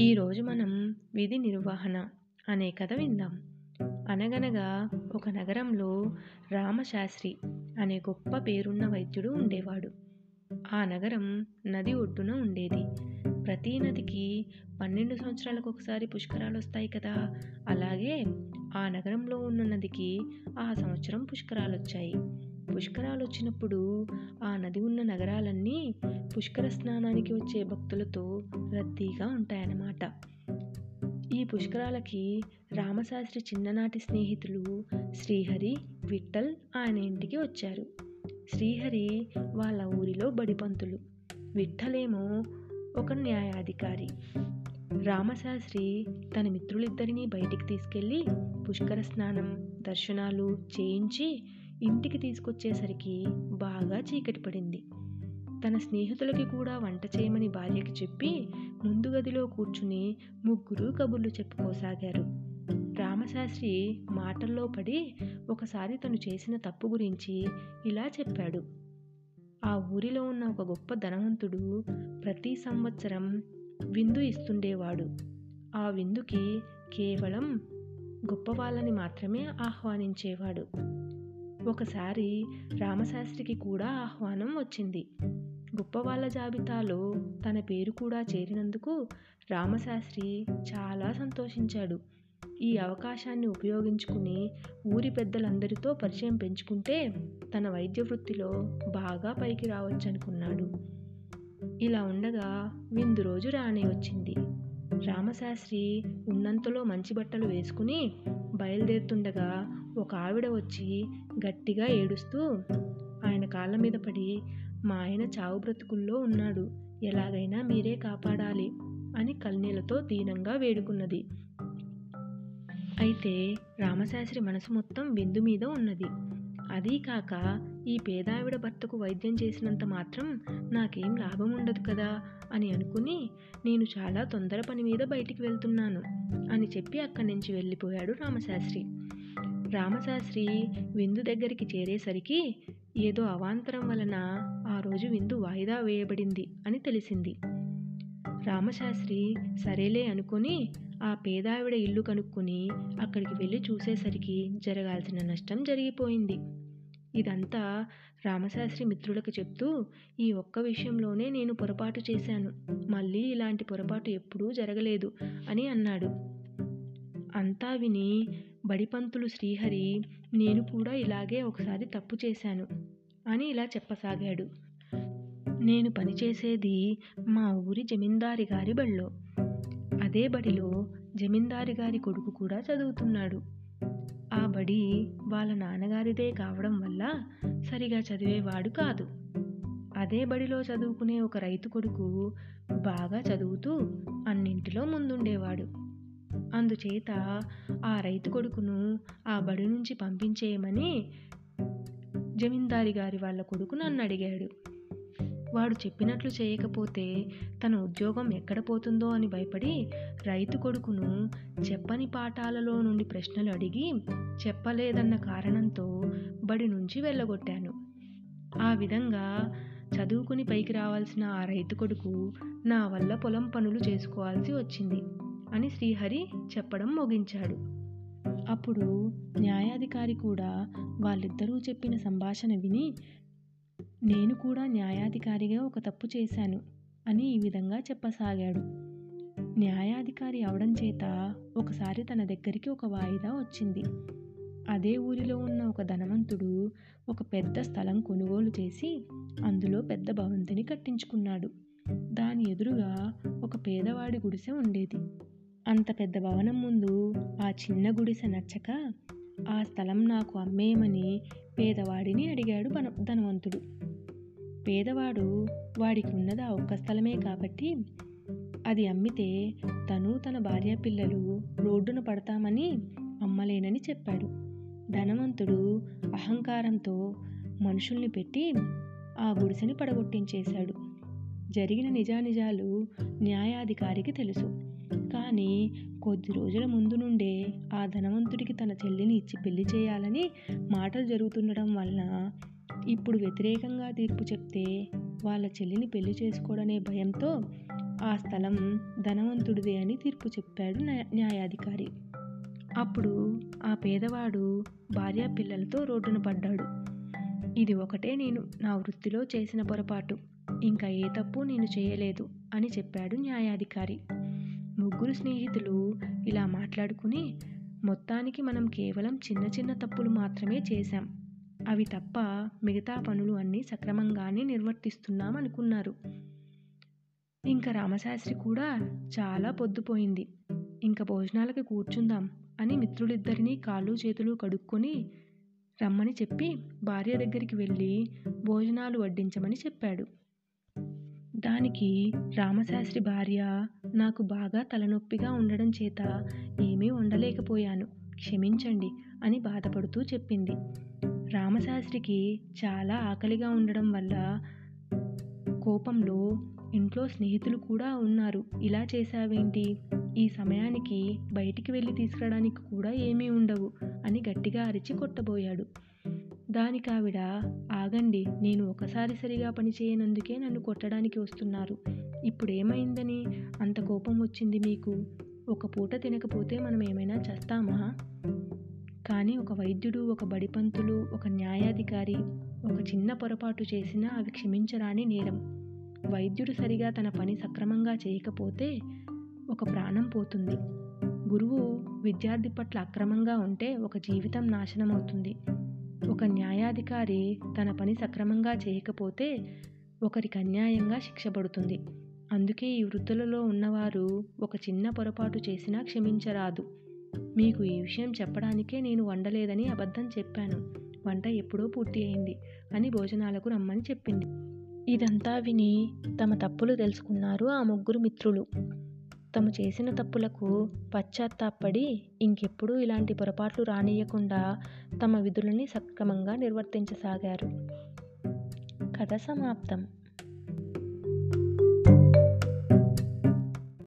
ఈరోజు మనం విధి నిర్వహణ అనే కథ విందాం. అనగనగా ఒక నగరంలో రామశాస్త్రి అనే గొప్ప పేరున్న వైద్యుడు ఉండేవాడు. ఆ నగరం నది ఒడ్డున ఉండేది. ప్రతి నదికి పన్నెండు సంవత్సరాలకు ఒకసారి పుష్కరాలు వస్తాయి కదా! అలాగే ఆ నగరంలో ఉన్న నదికి ఆ సంవత్సరం పుష్కరాలు వచ్చాయి పుష్కరాలు వచ్చినప్పుడు ఆ నది ఉన్న నగరాలన్నీ పుష్కర స్నానానికి వచ్చే భక్తులతో రద్దీగా ఉంటాయన్నమాట. ఈ పుష్కరాలకి రామశాస్త్రి చిన్ననాటి స్నేహితులు శ్రీహరి విఠల్ ఆయన ఇంటికి వచ్చారు. శ్రీహరి వాళ్ళ ఊరిలో బడిపంతులు. విఠలేమో ఒక న్యాయాధికారి. రామశాస్త్రి తన మిత్రులిద్దరినీ బయటికి తీసుకెళ్ళి పుష్కర స్నానం దర్శనాలు చేయించి ఇంటికి తీసుకొచ్చేసరికి బాగా చీకటి పడింది. తన స్నేహితులకి కూడా వంట చేయమని భార్యకి చెప్పి ముందు గదిలో కూర్చుని ముగ్గురు కబుర్లు చెప్పుకోసాగారు. రామశాస్త్రి మాటల్లో పడి ఒకసారి తను చేసిన తప్పు గురించి ఇలా చెప్పాడు. ఆ ఊరిలో ఉన్న ఒక గొప్ప ధనవంతుడు ప్రతి సంవత్సరం విందు ఇస్తుండేవాడు. ఆ విందుకి కేవలం గొప్ప వాళ్ళని మాత్రమే ఆహ్వానించేవాడు. ఒకసారి రామశాస్త్రికి కూడా ఆహ్వానం వచ్చింది. గొప్ప వాళ్ళ జాబితాలో తన పేరు కూడా చేరినందుకు రామశాస్త్రి చాలా సంతోషించాడు. ఈ అవకాశాన్ని ఉపయోగించుకుని ఊరి పెద్దలందరితో పరిచయం పెంచుకుంటే తన వైద్య వృత్తిలో బాగా పైకి రావచ్చనుకున్నాడు. ఇలా ఉండగా విందు రోజు రానే వచ్చింది. రామశాస్త్రి ఉన్నంతలో మంచి బట్టలు వేసుకుని బయలుదేరుతుండగా ఒక ఆవిడ వచ్చి గట్టిగా ఏడుస్తూ ఆయన కాళ్ళ మీద పడి మా ఆయన చావు బ్రతుకుల్లో ఉన్నాడు. ఎలాగైనా మీరే కాపాడాలి అని కన్నీళ్ళతో దీనంగా వేడుకున్నది. అయితే రామశాస్త్రి మనసు మొత్తం బిందు మీద ఉన్నది. అదీ కాక ఈ పేదావిడ భర్తకు వైద్యం చేసినంత మాత్రం నాకేం లాభం ఉండదు కదా అని అనుకుని నేను చాలా తొందర పని మీద బయటికి వెళ్తున్నాను అని చెప్పి అక్కడి నుంచి వెళ్ళిపోయాడు రామశాస్త్రి. రామశాస్త్రి విందు దగ్గరికి చేరేసరికి ఏదో అవాంతరం వలన ఆ రోజు విందు వాయిదా వేయబడింది అని తెలిసింది. రామశాస్త్రి సరేలే అనుకుని ఆ పేదావిడ ఇల్లు కనుక్కొని అక్కడికి వెళ్ళి చూసేసరికి జరగాల్సిన నష్టం జరిగిపోయింది. ఇదంతా రామశాస్త్రి మిత్రులకు చెప్తూ ఈ ఒక్క విషయంలోనే నేను పొరపాటు చేశాను. మళ్ళీ ఇలాంటి పొరపాటు ఎప్పుడూ జరగలేదు అని అన్నాడు. అంతా విని బడిపంతులు శ్రీహరి నేను కూడా ఇలాగే ఒకసారి తప్పు చేశాను అని ఇలా చెప్పసాగాడు. నేను పనిచేసేది మా ఊరి జమీందారి గారి బడిలో. అదే బడిలో జమీందారి గారి కొడుకు కూడా చదువుతున్నాడు. ఆ బడి వాళ్ళ నాన్నగారిదే కావడం వల్ల సరిగా చదివేవాడు కాదు. అదే బడిలో చదువుకునే ఒక రైతు కొడుకు బాగా చదువుతూ అన్నింటిలో ముందుండేవాడు. అందుచేత ఆ రైతు కొడుకును ఆ బడి నుంచి పంపించేయమని జమీందారి గారి వాళ్ళ కొడుకు నన్ను అడిగాడు. వాడు చెప్పినట్లు చేయకపోతే తన ఉద్యోగం ఎక్కడ పోతుందో అని భయపడి రైతు కొడుకును చెప్పని పాఠాలలో నుండి ప్రశ్నలు అడిగి చెప్పలేదన్న కారణంతో బడి నుంచి వెళ్ళగొట్టాను. ఆ విధంగా చదువుకుని పైకి రావాల్సిన ఆ రైతు కొడుకు నా వల్ల పొలం పనులు చేసుకోవాల్సి వచ్చింది. అని శ్రీహరి చెప్పడం ముగించాడు. అప్పుడు న్యాయాధికారి కూడా వాళ్ళిద్దరూ చెప్పిన సంభాషణ విని నేను కూడా న్యాయాధికారిగా ఒక తప్పు చేశాను అని ఈ విధంగా చెప్పసాగాడు. న్యాయాధికారి అవడం చేత ఒకసారి తన దగ్గరికి ఒక వాయిదా వచ్చింది. అదే ఊరిలో ఉన్న ఒక ధనవంతుడు ఒక పెద్ద స్థలం కొనుగోలు చేసి అందులో పెద్ద భవంతిని కట్టించుకున్నాడు. దాని ఎదురుగా ఒక పేదవాడి గుడిసె ఉండేది. అంత పెద్ద భవనం ముందు ఆ చిన్న గుడిసె నచ్చక ఆ స్థలం నాకు అమ్మేయమని పేదవాడిని అడిగాడు ధనవంతుడు. పేదవాడు వాడికి ఉన్నది ఆ ఒక్క స్థలమే కాబట్టి అది అమ్మితే తను తన భార్య పిల్లలు రోడ్డున పడతామని అమ్మలేనని చెప్పాడు. ధనవంతుడు అహంకారంతో మనుషుల్ని పెట్టి ఆ గుడిసెని పడగొట్టించేశాడు. జరిగిన నిజానిజాలు న్యాయాధికారికి తెలుసు. కానీ కొద్ది రోజుల ముందు నుండే ఆ ధనవంతుడికి తన చెల్లిని ఇచ్చి పెళ్ళి చేయాలని మాటలు జరుగుతుండడం వలన ఇప్పుడు వ్యతిరేకంగా తీర్పు చెప్తే వాళ్ళ చెల్లిని పెళ్ళి చేసుకోడనే భయంతో ఆ స్థలం ధనవంతుడిదే అని తీర్పు చెప్పాడు న్యాయాధికారి. అప్పుడు ఆ పేదవాడు భార్యా పిల్లలతో రోడ్డున పడ్డాడు. ఇది ఒకటే నేను నా వృత్తిలో చేసిన పొరపాటు. ఇంకా ఏ తప్పు నేను చేయలేదు అని చెప్పాడు న్యాయాధికారి. ముగ్గురు స్నేహితులు ఇలా మాట్లాడుకుని మొత్తానికి మనం కేవలం చిన్న చిన్న తప్పులు మాత్రమే చేశాం. అవి తప్ప మిగతా పనులు అన్నీ సక్రమంగానే నిర్వర్తిస్తున్నాం అనుకున్నారు. ఇంకా రామశాస్త్రి కూడా చాలా పొద్దుపోయింది. ఇంకా భోజనాలకి కూర్చుందాం అని మిత్రులిద్దరినీ కాళ్ళు చేతులు కడుక్కొని రమ్మని చెప్పి భార్య దగ్గరికి వెళ్ళి భోజనాలు వడ్డించమని చెప్పాడు. దానికి రామశాస్త్రి భార్య నాకు బాగా తలనొప్పిగా ఉండడం చేత ఏమీ వండలేకపోయాను క్షమించండి అని బాధపడుతూ చెప్పింది. రామశాస్త్రికి చాలా ఆకలిగా ఉండడం వల్ల కోపంలో ఇంట్లో స్నేహితులు కూడా ఉన్నారు. ఇలా చేశావేంటి? ఈ సమయానికి బయటికి వెళ్ళి తీసుకురావడానికి కూడా ఏమీ ఉండవు అని గట్టిగా అరిచి కొట్టబోయాడు. దానికి ఆవిడ ఆగండి నేను ఒకసారి సరిగా పని చేయనందుకే నన్ను కొట్టడానికి వస్తున్నారు. ఇప్పుడు ఏమైందని అంత కోపం వచ్చింది మీకు. ఒక పూట తినకపోతే మనం ఏమైనా చేస్తామా? కానీ ఒక వైద్యుడు ఒక బడిపంతులు ఒక న్యాయాధికారి ఒక చిన్న పొరపాటు చేసినా అవి క్షమించరాని నేరం. వైద్యుడు సరిగా తన పని సక్రమంగా చేయకపోతే ఒక ప్రాణం పోతుంది. గురువు విద్యార్థి పట్ల అక్రమంగా ఉంటే ఒక జీవితం నాశనం అవుతుంది ఒక న్యాయాధికారి తన పని సక్రమంగా చేయకపోతే ఒకరికి అన్యాయంగా శిక్ష పడుతుంది. అందుకే ఈ వృత్తులలో ఉన్నవారు ఒక చిన్న పొరపాటు చేసినా క్షమించరాదు. మీకు ఈ విషయం చెప్పడానికే నేను వండలేదని అబద్ధం చెప్పాను. వంట ఎప్పుడో పూర్తి అయింది అని భోజనాలకు రమ్మని చెప్పింది. ఇదంతా విని తమ తప్పులు తెలుసుకున్నారు ఆ ముగ్గురు మిత్రులు. తాము చేసిన తప్పులకు పశ్చాత్తాపడి ఇంకెప్పుడూ ఇలాంటి పొరపాట్లు రానియకుండా తమ విధులని సక్రమంగా నిర్వర్తించసాగారు. కథ సమాప్తం.